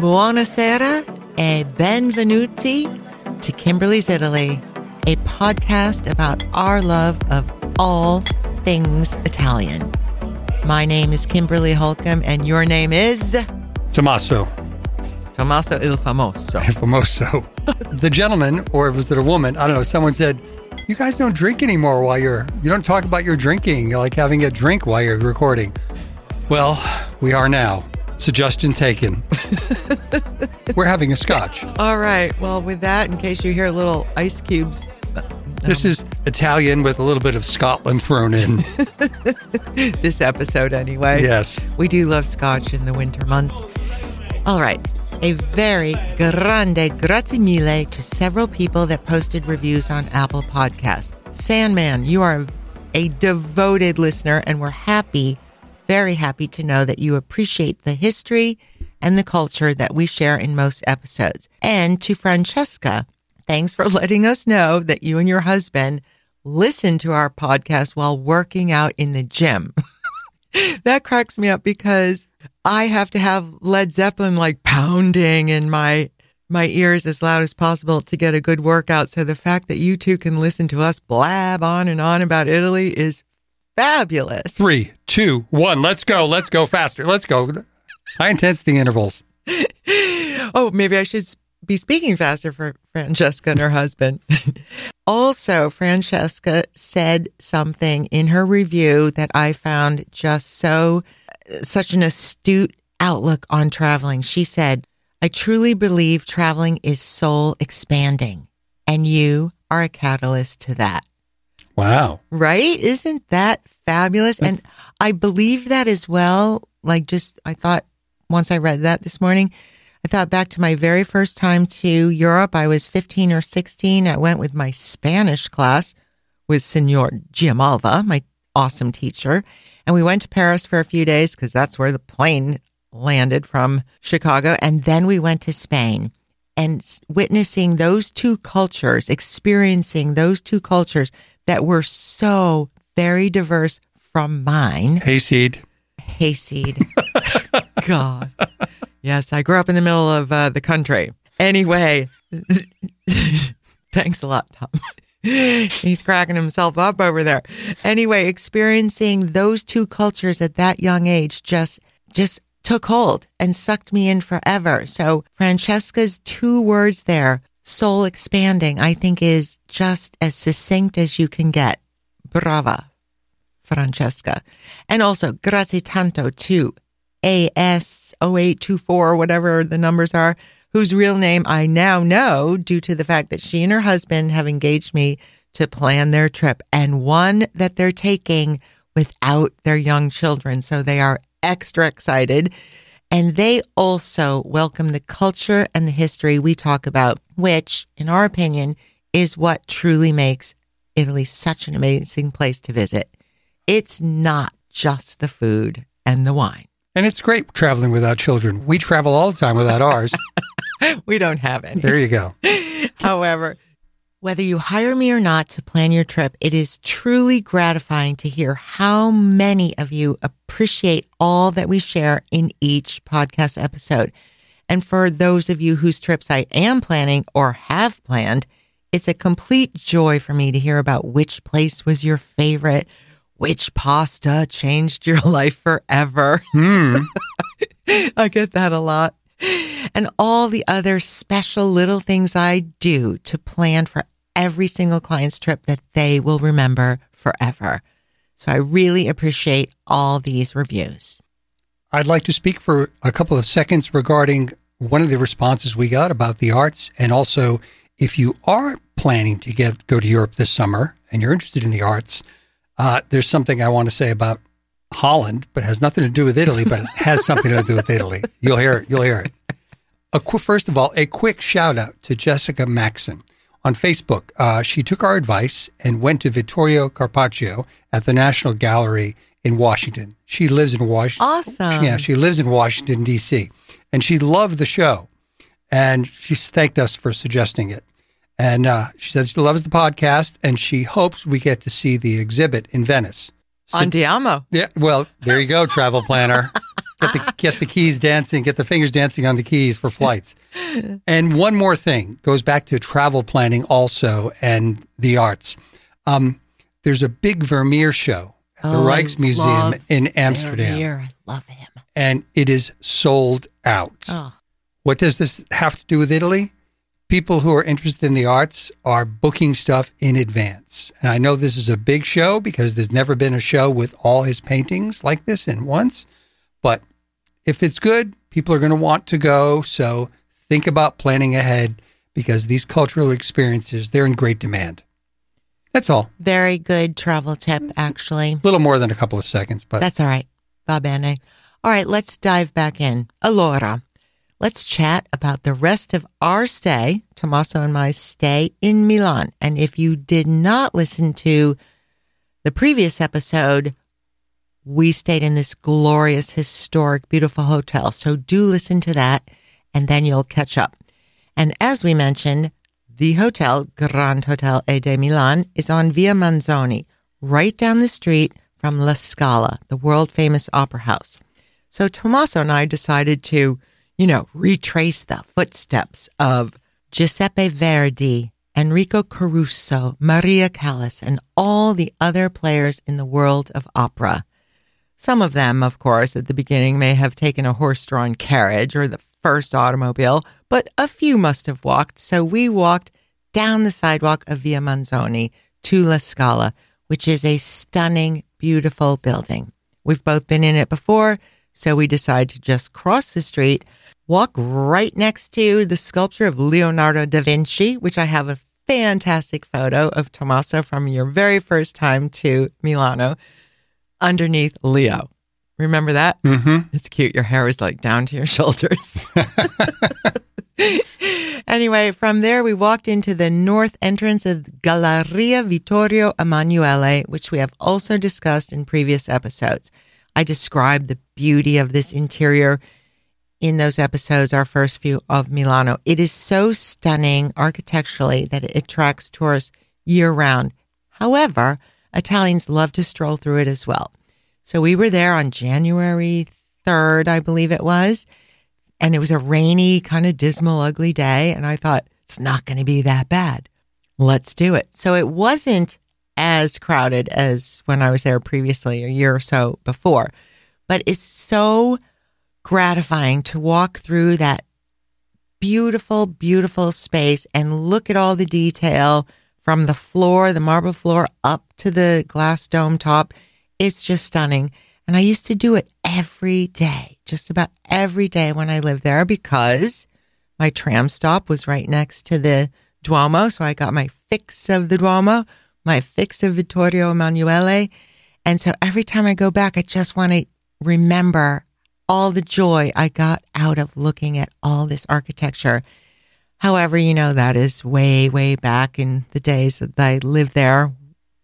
Buonasera e benvenuti to Kimberly's Italy, a podcast about our love of all things Italian. My name is Kimberly Holcomb, and your name is Tommaso. Tommaso il Famoso. Il famoso. the gentleman, or was it a woman? I don't know. Someone said, You guys don't drink anymore while you're, you don't talk about your drinking, You're like having a drink while you're recording. Well, we are now. Suggestion taken. We're having a scotch. All right. Well, with that, in case you hear little ice cubes, uh, This um, is Italian with a little bit of Scotland thrown in. this episode anyway. yes. We do love scotch in the winter months. All right. A very grande grazie mille to several people that posted reviews on Apple Podcasts. Sandman, you are a devoted listener, and we're happy, very happy to know that you appreciate the history and the culture that we share in most episodes. And to Francesca, thanks for letting us know that you and your husband listen to our podcast while working out in the gym. that cracks me up because I have to have Led Zeppelin like pounding in my my ears as loud as possible to get a good workout. So the fact that you two can listen to us blab on and on about Italy is fabulous. Three, two, one. Let's go. Let's go faster. Let's go. High intensity intervals. Oh, maybe I should be speaking faster for Francesca and her husband. also, Francesca said something in her review that I found just so, such an astute outlook on traveling. She said, I truly believe traveling is soul expanding, and you are a catalyst to that. Wow. Right? Isn't that fabulous? And I believe that as well. Like, just, I thought once I read that this morning, I thought back to my very first time to Europe. I was 15 or 16. I went with my Spanish class with Senor Giamalva, my awesome teacher. And we went to Paris for a few days because that's where the plane landed from Chicago. And then we went to Spain and witnessing those two cultures, experiencing those two cultures that were so very diverse from mine. Hayseed. Hayseed. God. Yes, I grew up in the middle of uh, the country. Anyway, thanks a lot, Tom. He's cracking himself up over there. Anyway, experiencing those two cultures at that young age just just took hold and sucked me in forever. So Francesca's two words there, soul expanding, I think is just as succinct as you can get. Brava. Francesca. And also, grazie tanto to AS0824, whatever the numbers are, whose real name I now know due to the fact that she and her husband have engaged me to plan their trip and one that they're taking without their young children. So they are extra excited. And they also welcome the culture and the history we talk about, which, in our opinion, is what truly makes Italy such an amazing place to visit. It's not just the food and the wine. And it's great traveling without children. We travel all the time without ours. We don't have any. there you go. However, whether you hire me or not to plan your trip, it is truly gratifying to hear how many of you appreciate all that we share in each podcast episode. And for those of you whose trips I am planning or have planned, it's a complete joy for me to hear about which place was your favorite, which pasta changed your life forever. Hmm. I get that a lot. And all the other special little things I do to plan for every single client's trip that they will remember forever. So I really appreciate all these reviews. I'd like to speak for a couple of seconds regarding one of the responses we got about the arts, and also if you are planning to get go to Europe this summer and you're interested in the arts, uh, there's something I want to say about Holland, but has nothing to do with Italy, but it has something to do with Italy. You'll hear it. You'll hear it. A qu- first of all, a quick shout out to Jessica Maxon on Facebook. Uh, she took our advice and went to Vittorio Carpaccio at the National Gallery in Washington. She lives in Washington. Awesome. Yeah, she lives in Washington, D.C., and she loved the show. And she thanked us for suggesting it. And uh, she says she loves the podcast and she hopes we get to see the exhibit in Venice. Andiamo. Yeah, well, there you go, travel planner. Get the get the keys dancing, get the fingers dancing on the keys for flights. And one more thing goes back to travel planning also and the arts. Um, there's a big Vermeer show at the Oh, I Rijksmuseum in Amsterdam, Vermeer. I love him. and it is sold out. Oh, What does this have to do with Italy? People who are interested in the arts are booking stuff in advance. And I know this is a big show because there's never been a show with all his paintings like this in once. But if it's good, people are going to want to go. So think about planning ahead because these cultural experiences, they're in great demand. That's all. very good travel tip, actually. A little more than a couple of seconds, but That's all right. Va bene. All right, let's dive back in. Allora, let's chat about the rest of our stay, Tommaso and my stay in Milan. And if you did not listen to the previous episode, we stayed in this glorious, historic, beautiful hotel. So do listen to that, and then you'll catch up. And as we mentioned, the hotel, Grand Hotel E de Milan, is on Via Manzoni, right down the street from La Scala, the world famous opera house. So Tommaso and I decided to, you know, retrace the footsteps of Giuseppe Verdi, Enrico Caruso, Maria Callas, and all the other players in the world of opera. Some of them, of course, at the beginning may have taken a horse drawn carriage or the first automobile, but a few must have walked. So we walked down the sidewalk of Via Manzoni to La Scala, which is a stunning, beautiful building. We've both been in it before, so we decided to just cross the street, walk right next to the sculpture of Leonardo da Vinci, which I have a fantastic photo of Tommaso from your very first time to Milano underneath Leo. Remember that? Mhm. It's cute. Your hair is like down to your shoulders. anyway, from there, we walked into the north entrance of Galleria Vittorio Emanuele, which we have also discussed in previous episodes. I described the beauty of this interior in those episodes, our first view of Milano. It is so stunning architecturally that it attracts tourists year round. However, Italians love to stroll through it as well. So we were there on January 3rd, I believe it was. And it was a rainy, kind of dismal, ugly day. And I thought, it's not going to be that bad. Let's do it. So it wasn't as crowded as when I was there previously, a year or so before, but it's so gratifying to walk through that beautiful, beautiful space and look at all the detail from the floor, the marble floor, up to the glass dome top. It's just stunning. And I used to do it every day, just about every day when I lived there because my tram stop was right next to the Duomo. So I got my fix of the Duomo, my fix of Vittorio Emanuele. And so every time I go back, I just want to remember all the joy I got out of looking at all this architecture. However, you know, that is way, way back in the days that I lived there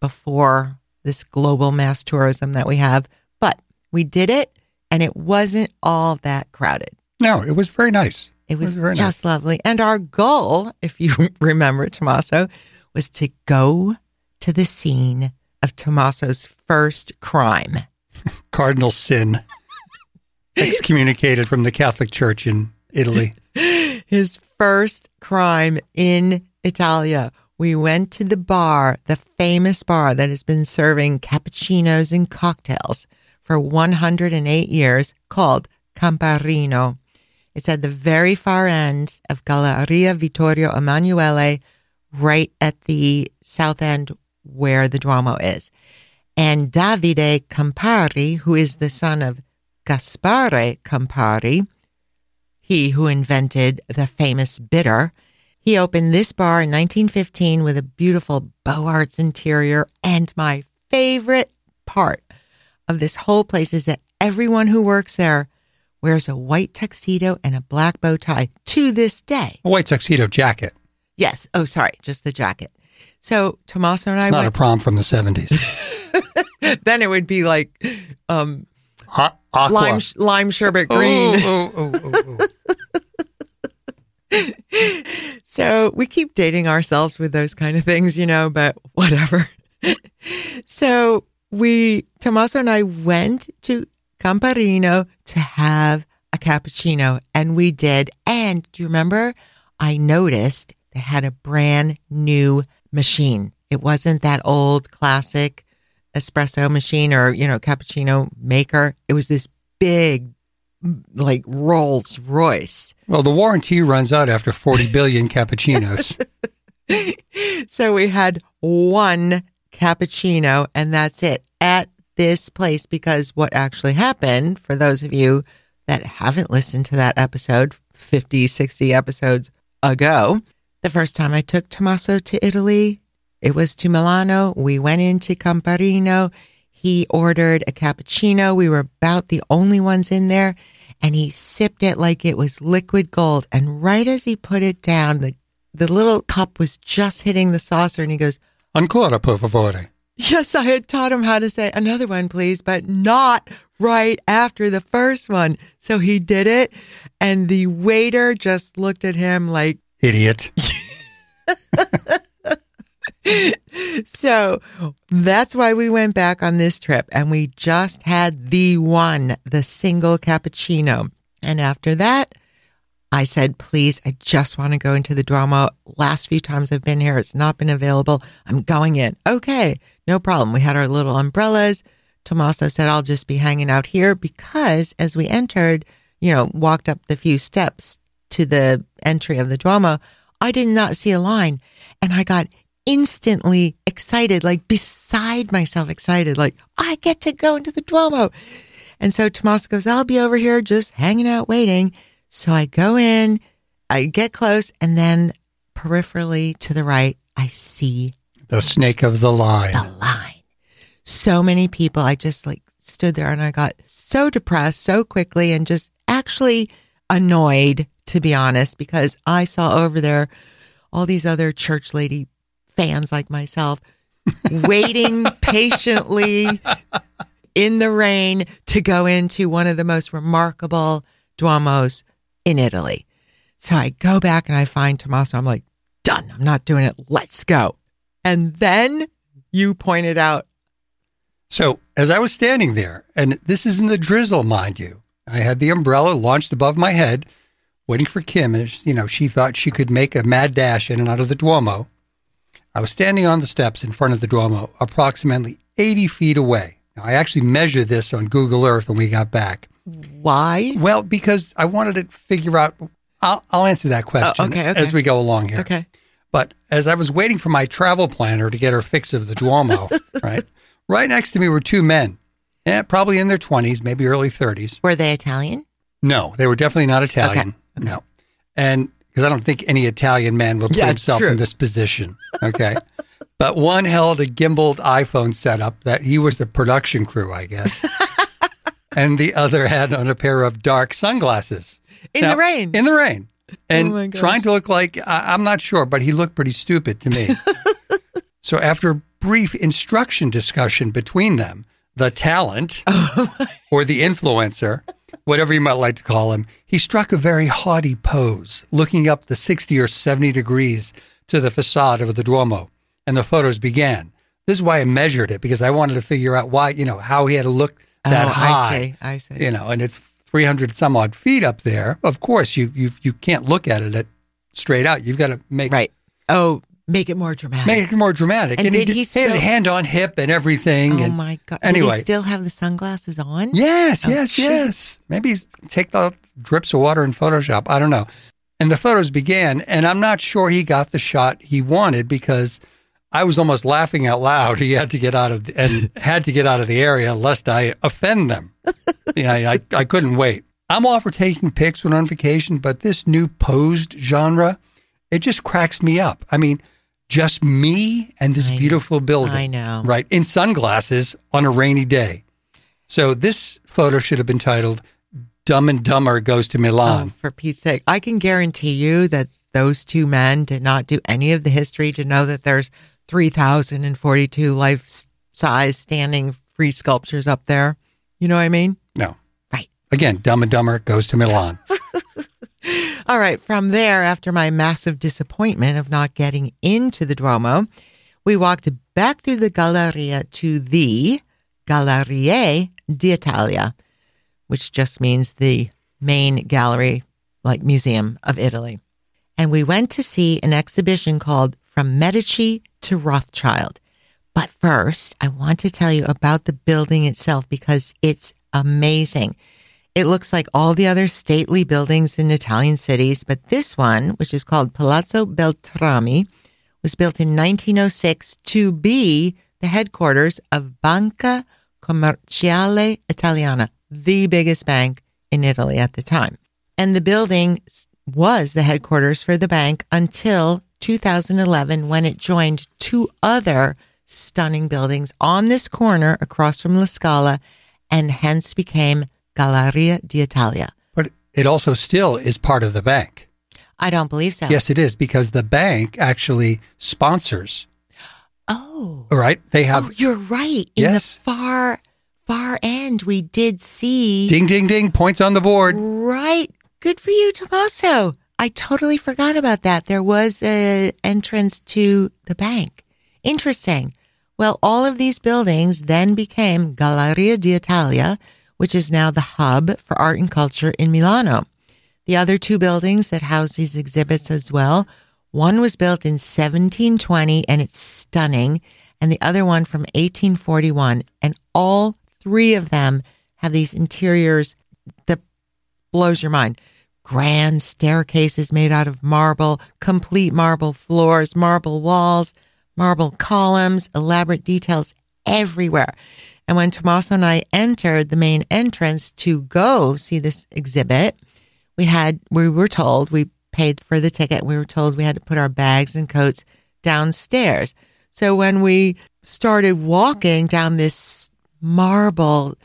before this global mass tourism that we have. But we did it and it wasn't all that crowded. no, it was very nice. It was, very just lovely. And our goal, if you remember, Tommaso, was to go to the scene of Tommaso's first crime. Cardinal sin, excommunicated from the Catholic Church in Italy. his first crime in Italia. We went to the bar, the famous bar that has been serving cappuccinos and cocktails for 108 years, called Camparino. It's at the very far end of Galleria Vittorio Emanuele, right at the south end where the Duomo is. And Davide Campari, who is the son of Gaspare Campari, he who invented the famous bitter. He opened this bar in 1915 with a beautiful Beaux Arts interior. And my favorite part of this whole place is that everyone who works there wears a white tuxedo and a black bow tie to this day. A white tuxedo jacket. Yes. Oh, sorry, just the jacket. So Tommaso and It's I not a prom from the 70s. then it would be like um, A- aqua. lime lime sherbet green. Oh, oh, oh, oh, oh. So we keep dating ourselves with those kind of things, you know, but whatever. so we, Tommaso and I went to Camparino to have a cappuccino, and we did. And do you remember? I noticed they had a brand new machine. It wasn't that old classic espresso machine or, you know, cappuccino maker. It was this big, like Rolls Royce. Well, the warranty runs out after 40 billion cappuccinos. so we had one cappuccino and that's it at this place because what actually happened for those of you that haven't listened to that episode 50 60 episodes ago the first time i took tommaso to italy it was to milano we went into camparino he ordered a cappuccino we were about the only ones in there and he sipped it like it was liquid gold and right as he put it down the the little cup was just hitting the saucer and he goes Ancora, per favore. Yes, I had taught him how to say another one, please, but not right after the first one. So he did it, and the waiter just looked at him like, Idiot. so that's why we went back on this trip and we just had the one, the single cappuccino. And after that, I said, please, I just want to go into the Duomo. Last few times I've been here, it's not been available. I'm going in. Okay, no problem. We had our little umbrellas. Tommaso said, I'll just be hanging out here because as we entered, you know, walked up the few steps to the entry of the Duomo, I did not see a line. And I got instantly excited, like beside myself excited, like I get to go into the Duomo. And so Tommaso goes, I'll be over here just hanging out waiting. So I go in, I get close, and then peripherally to the right, I see the snake of the line. The line. So many people. I just like stood there and I got so depressed so quickly and just actually annoyed, to be honest, because I saw over there all these other church lady fans like myself waiting patiently in the rain to go into one of the most remarkable Duomos in Italy. So I go back and I find Tommaso. I'm like, done. I'm not doing it. Let's go. And then you pointed out. So as I was standing there, and this is in the drizzle, mind you, I had the umbrella launched above my head, waiting for Kim. As you know, she thought she could make a mad dash in and out of the Duomo. I was standing on the steps in front of the Duomo, approximately 80 feet away. Now, I actually measured this on Google Earth when we got back. Why? Well, because I wanted to figure out. I'll, I'll answer that oh, question oh, okay, okay. as we go along here. Okay. But as I was waiting for my travel planner to get her fix of the Duomo, right, right next to me were two men, yeah, probably in their twenties, maybe early thirties. Were they Italian? No, they were definitely not Italian. Okay. No, and because I don't think any Italian man will put yeah, himself true. in this position. Okay. but one held a gimbaled iPhone setup that he was the production crew, I guess. and the other had on a pair of dark sunglasses. In now, the rain. In the rain. And oh trying to look like, I, I'm not sure, but he looked pretty stupid to me. so after a brief instruction discussion between them, the talent oh or the influencer, whatever you might like to call him, he struck a very haughty pose, looking up the 60 or 70 degrees to the facade of the Duomo. And the photos began. This is why I measured it because I wanted to figure out why, you know, how he had to look that oh, high. I see. I see. You know, and it's 300 some odd feet up there. Of course, you you you can't look at it at, straight out. You've got to make right. Oh, make it more dramatic. Make it more dramatic. And, and did he, he, he still, had a hand on hip and everything. Oh and my god! Anyway, did he still have the sunglasses on? Yes, Oh, yes, yes. Maybe he's take the drips of water in Photoshop. I don't know. And the photos began, and I'm not sure he got the shot he wanted because I was almost laughing out loud. He had to get out of the, and had to get out of the area lest I offend them. yeah, I, I couldn't wait. I'm all for taking pics when on vacation, but this new posed genre, it just cracks me up. I mean, just me and this I know. beautiful building. I know. Right. In sunglasses on a rainy day. So this photo should have been titled Dumb and Dumber Goes to Oh, Milan. for Pete's sake. I can guarantee you that those two men did not do any of the history to know that there's 3,042 life size standing free sculptures up there. You know what I mean? No. Right. Again, Dumb and Dumber Goes to Milan. All right. From there, after my massive disappointment of not getting into the Duomo, we walked back through the Galleria to the Gallerie d'Italia, which just means the main gallery, like museum of Italy. And we went to see an exhibition called From Medici to Rothschild. But first, I want to tell you about the building itself because it's amazing. It looks like all the other stately buildings in Italian cities, but this one, which is called Palazzo Beltrami, was built in 1906 to be the headquarters of Banca Commerciale Italiana, the biggest bank in Italy at the time. And the building was the headquarters for the bank until 2011 when it joined two other stunning buildings on this corner across from La Scala and hence became Galleria d'Italia. But it also still is part of the bank. I don't believe so. Yes, it is because the bank actually sponsors. Oh. Right? They have. Oh, you're right. In Yes. the far, far end, we did see. Ding, ding, ding. Points on the board. Right. Good for you, Tommaso. I totally forgot about that. There was a entrance to the bank. Interesting. Well, all of these buildings then became Galleria d'Italia, which is now the hub for art and culture in Milano. The other two buildings that house these exhibits as well, one was built in 1720 and it's stunning, and the other one from 1841. And all three of them have these interiors that blows your mind. Grand staircases made out of marble, complete marble floors, marble walls, marble columns, elaborate details everywhere. And when Tommaso and I entered the main entrance to go see this exhibit, we had we were told we paid for the ticket. We were told we had to put our bags and coats downstairs. So when we started walking down this marble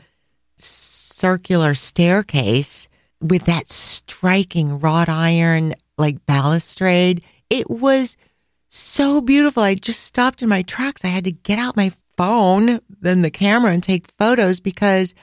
circular staircase with that striking wrought iron like balustrade, it was so beautiful. I just stopped in my tracks. I had to get out my phone, than the camera, and take photos because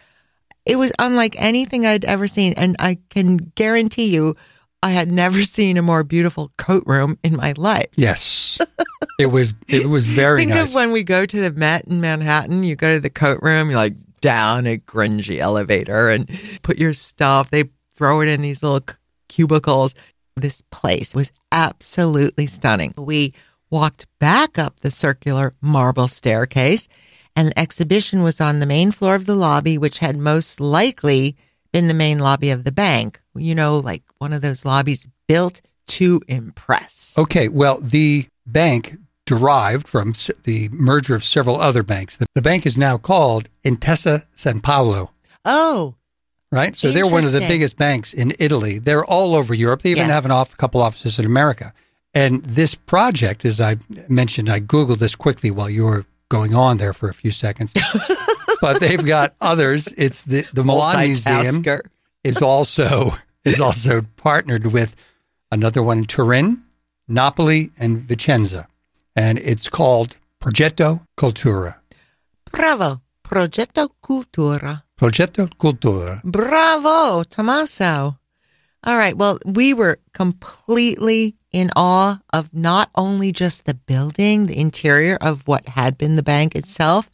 it was unlike anything I'd ever seen. And I can guarantee you, I had never seen a more beautiful coat room in my life. Yes. it was it was very Think nice. of when we go to the Met in Manhattan, you go to the coat room, you're like down a grungy elevator and put your stuff. They throw it in these little c- cubicles. This place was absolutely stunning. We walked back up the circular marble staircase, and the exhibition was on the main floor of the lobby, which had most likely been the main lobby of the bank. You know, like one of those lobbies built to impress. Okay, well, the bank derived from the merger of several other banks. The, the bank is now called Intesa San Paolo, Oh, right? So they're one of the biggest banks in Italy. They're all over Europe. They even Yes. have an off, couple offices in America. And this project, as I mentioned, I Googled this quickly while you were going on there for a few seconds. but they've got others. It's the, the Milan Museum is also is also partnered with another one in Turin, Napoli, and Vicenza, and it's called Progetto Cultura. Bravo. Progetto Cultura. Progetto Cultura. Bravo, Tommaso. All right. Well, we were completely in awe of not only just the building, the interior of what had been the bank itself,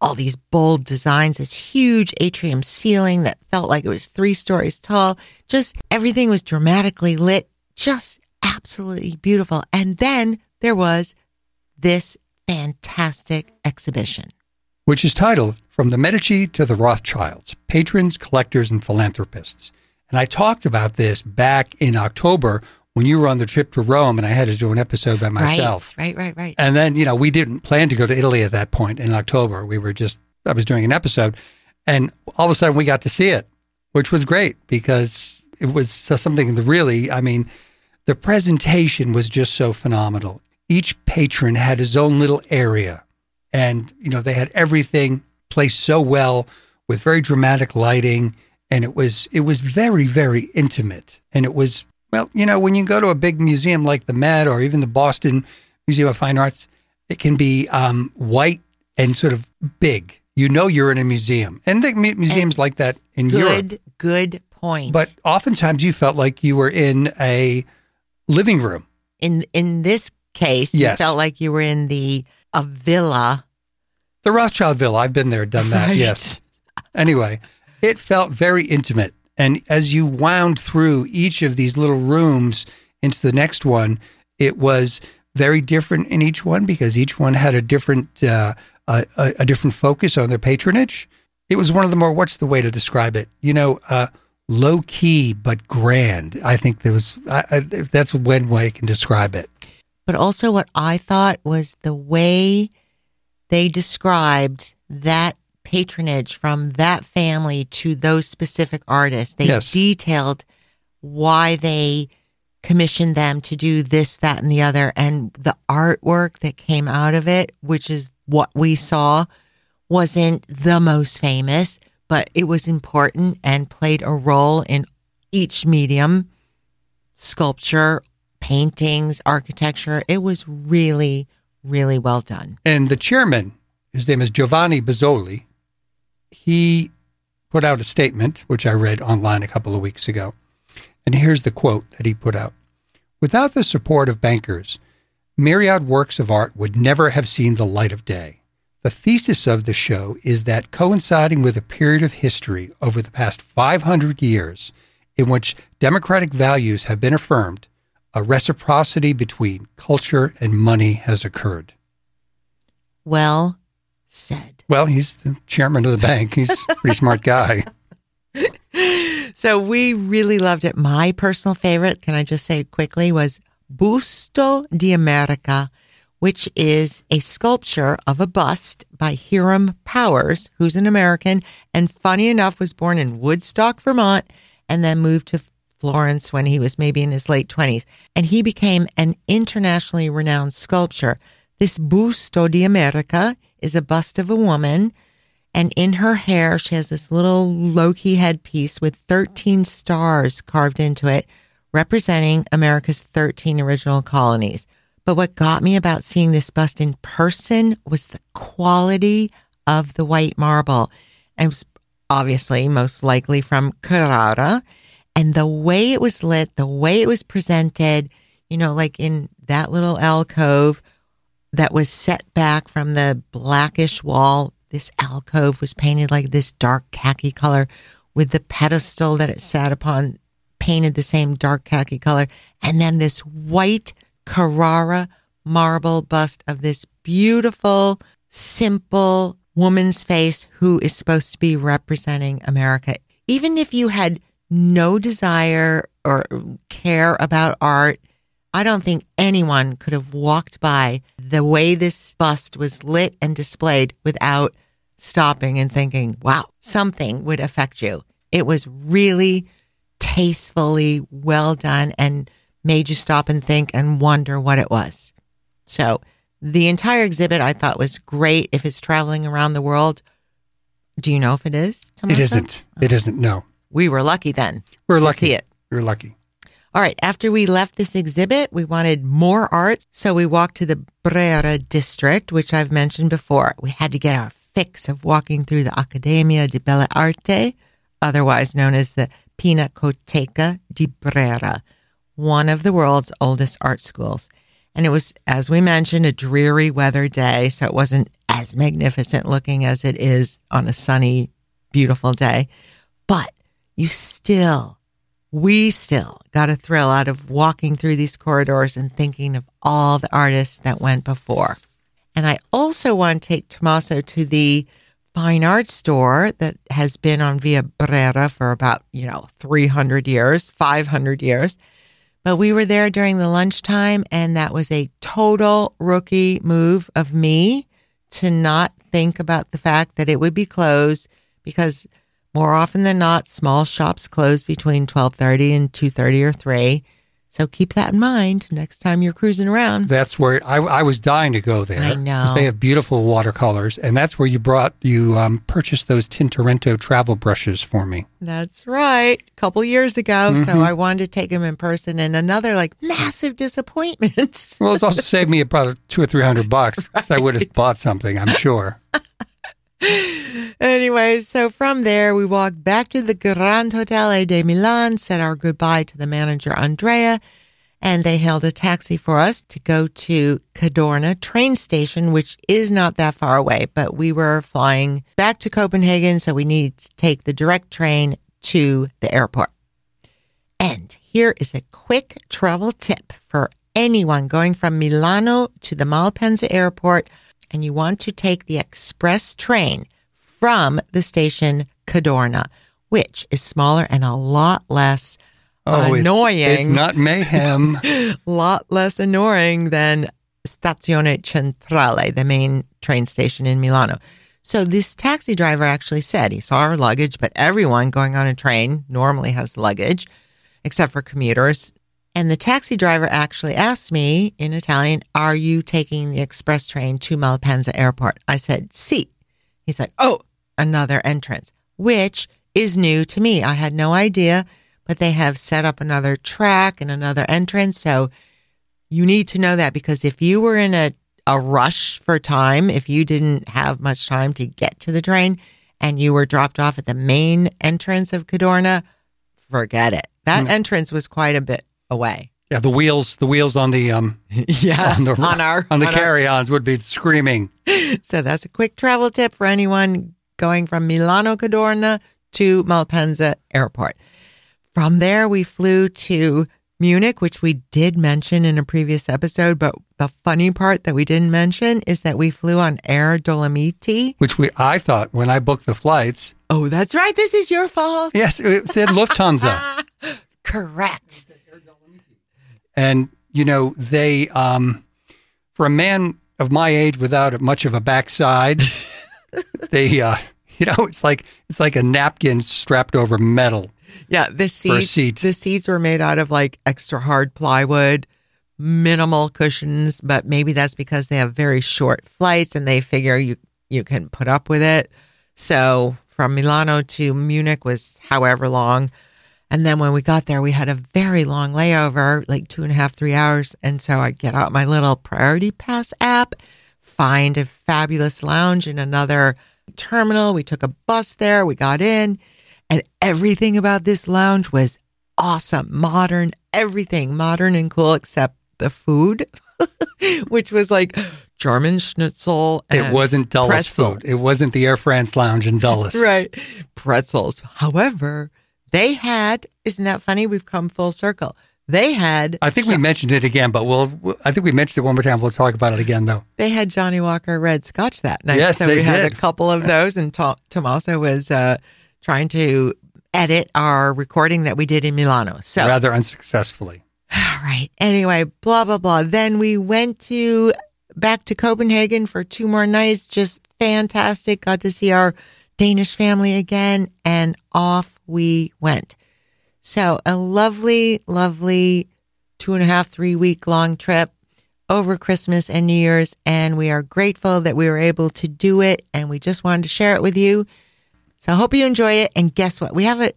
all these bold designs, this huge atrium ceiling that felt like it was three stories tall. Just everything was dramatically lit, just absolutely beautiful. And then there was this fantastic exhibition. which is titled From the Medici to the Rothschilds Patrons, Collectors, and Philanthropists. And I talked about this back in October when you were on the trip to Rome and I had to do an episode by myself. Right, right, right, right. And then, you know, we didn't plan to go to Italy at that point in October. We were just, I was doing an episode. And all of a sudden we got to see it, which was great because it was something that really, I mean, the presentation was just so phenomenal. Each patron had his own little area. And, you know, they had everything placed so well with very dramatic lighting. And it was, it was very, very intimate. And it was, well, you know, when you go to a big museum like the Met or even the Boston Museum of Fine Arts, it can be um, white and sort of big. You know, you're in a museum. And the mu- museums like that in good, Europe. Good, good point. But oftentimes you felt like you were in a living room. in in this case, Yes. you felt like you were in the a villa The Rothschild Villa. I've been there, done that. Right. Yes. Anyway, it felt very intimate. And as you wound through each of these little rooms into the next one, it was very different in each one because each one had a different uh, a, a, different focus on their patronage. It was one of the more what's the way to describe it? You know, uh, low key but grand. I think there was I, I, that's one way I can describe it. But also, what I thought was the way they described that patronage from that family to those specific artists. They Yes. detailed why they commissioned them to do this, that, and the other. And the artwork that came out of it, which is what we saw, wasn't the most famous, but it was important and played a role in each medium sculpture, paintings, architecture. It was really, really well done. And the chairman, his name is Giovanni Bazoli, he put out a statement, which I read online a couple of weeks ago. And here's the quote that he put out Without the support of bankers, myriad works of art would never have seen the light of day. The thesis of the show is that coinciding with a period of history over the past 500 years in which democratic values have been affirmed, a reciprocity between culture and money has occurred. Well said. Well, he's the chairman of the bank. He's a pretty smart guy. So we really loved it. My personal favorite, can I just say quickly, was Busto di America, which is a sculpture of a bust by Hiram Powers, who's an American and funny enough was born in Woodstock, Vermont, and then moved to Florence when he was maybe in his late 20s. And he became an internationally renowned sculptor. This Busto di America is a bust of a woman and in her hair, she has this little low key headpiece with 13 stars carved into it, representing America's 13 original colonies. But what got me about seeing this bust in person was the quality of the white marble. And it was obviously most likely from Carrara. And the way it was lit, the way it was presented, you know, like in that little alcove that was set back from the blackish wall. This alcove was painted like this dark khaki color with the pedestal that it sat upon painted the same dark khaki color. And then this white Carrara marble bust of this beautiful, simple woman's face who is supposed to be representing America. Even if you had no desire or care about art, I don't think anyone could have walked by the way this bust was lit and displayed without stopping and thinking, wow, something would affect you. It was really tastefully well done and made you stop and think and wonder what it was. So the entire exhibit I thought was great if it's traveling around the world. Do you know if it is? It Tommaso? isn't. It isn't. No, We were lucky then. we're to lucky. see it. We're lucky. All right. After we left this exhibit, we wanted more art. So we walked to the Brera district, which I've mentioned before. We had to get our fix of walking through the Accademia di Belle Arte, otherwise known as the Pinacoteca di Brera, one of the world's oldest art schools. And it was, as we mentioned, a dreary weather day. So it wasn't as magnificent looking as it is on a sunny, beautiful day. But you still we still got a thrill out of walking through these corridors and thinking of all the artists that went before. And I also want to take Tommaso to the fine art store that has been on Via Brera for about, you know, 300 years, 500 years. But we were there during the lunchtime, and that was a total rookie move of me to not think about the fact that it would be closed because more often than not, small shops close between 1230 and 230 or 3. So keep that in mind next time you're cruising around. That's where I, I was dying to go there. I know. they have beautiful watercolors, and that's where you brought you um, purchased those Tintoretto travel brushes for me. That's right. A couple years ago. So I wanted to take them in person and another like massive disappointment. Well, it's also saved me about two or three hundred bucks. 'cause I would have bought something, I'm sure. anyway, so from there, we walked back to the Grand Hotel de Milan, said our goodbye to the manager, Andrea, and they hailed a taxi for us to go to Cadorna train station, which is not that far away, but we were flying back to Copenhagen, so we need to take the direct train to the airport. And here is a quick travel tip for anyone going from Milano to the Malpensa airport and you want to take the express train from the station Cadorna, which is smaller and a lot less Oh, annoying. It's, not mayhem. lot less annoying than Stazione Centrale, the main train station in Milano. So this taxi driver actually said he saw our luggage, but everyone going on a train normally has luggage, except for commuters. And the taxi driver actually asked me in Italian, Are you taking the express train to Malpensa Airport? I said, Si. He's like, Oh, another entrance, which is new to me. I had no idea, but they have set up another track and another entrance. So you need to know that because if you were in a, a rush for time, if you didn't have much time to get to the train and you were dropped off at the main entrance of Cadorna, forget it. That mm. entrance was quite a bit away. Yeah, the wheels, the wheels on the um Yeah. on the on our on the on carry-ons would be screaming. So that's a quick travel tip for anyone going from Milano Cadorna to Malpensa Airport. From there, we flew to Munich, which we did mention in a previous episode. But the funny part that we didn't mention is that we flew on Air Dolomiti. Which we I thought when I booked the flights, Oh, that's right. This is your fault. yes, it said Lufthansa. Correct. And, you know, they, um, for a man of my age without much of a backside, they, uh, you know, it's like, it's like a napkin strapped over metal. Yeah, the seats. seat. The seats were made out of like extra hard plywood, minimal cushions, but maybe that's because they have very short flights and they figure you you can put up with it. So from Milano to Munich was however long. And then when we got there, we had a very long layover, like two and a half, three hours. And so I get out my little Priority Pass app, find a fabulous lounge in another terminal. We took a bus there, we got in, and everything about this lounge was awesome, modern, everything modern and cool except the food, which was like German schnitzel. It wasn't Dulles pretzel. food. It wasn't the Air France lounge in Dulles. Right. Pretzels. However, they had, isn't that funny? We've come full circle. They had, I think we mentioned it again, but we'll, I think we mentioned it one more time. We'll talk about it again, though. they had Johnnie Walker red scotch that night. Yes, so they we had did. a couple of those and to- Tommaso was, uh, trying to edit our recording that we did in Milano. So Rather unsuccessfully. All right. Anyway, blah blah blah. Then we went to back to Copenhagen for two more nights. Just fantastic. Got to see our Danish family again, and off we went. So a lovely, lovely two and a half, three week long trip over Christmas and New Year's, and we are grateful that we were able to do it. And we just wanted to share it with you. So I hope you enjoyed it. And guess what? We have a,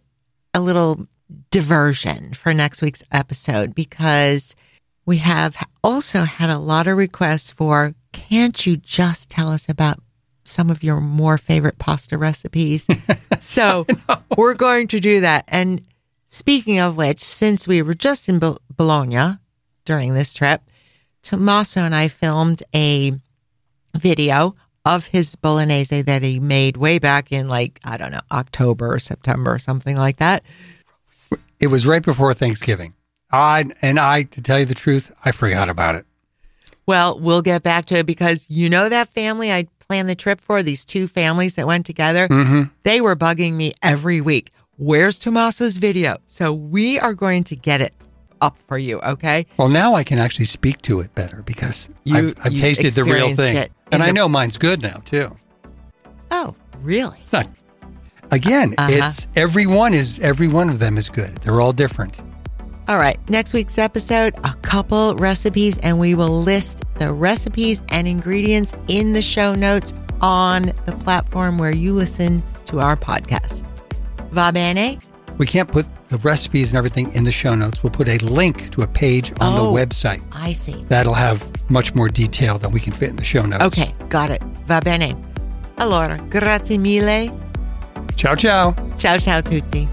a little diversion for next week's episode because we have also had a lot of requests for can't you just tell us about some of your more favorite pasta recipes? so we're going to do that. And speaking of which, since we were just in Bologna during this trip, Tommaso and I filmed a video of his bolognese that he made way back in like, I don't know, October or September or something like that. It was right before Thanksgiving. I, and I, to tell you the truth, I forgot about it. Well, we'll get back to it because you know that family I planned the trip for, these two families that went together, they were bugging me every week. Where's Tommaso's video? So we are going to get it up for you, okay? Well, now I can actually speak to it better because You- I've, I've you tasted the real thing. And I know mine's good now, too. Oh, really? It's not, again, Uh-huh. it's every one is, every one of them is good. They're all different. All right, next week's episode, a couple recipes, and we will list the recipes and ingredients in the show notes on the platform where you listen to our podcast. Va bene? We can't put the recipes and everything in the show notes. We'll put a link to a page on Oh. the website. I see. That'll have much more detail than we can fit in the show notes. Okay, got it. Va bene. Allora, grazie mille. Ciao, ciao. Ciao ciao tutti.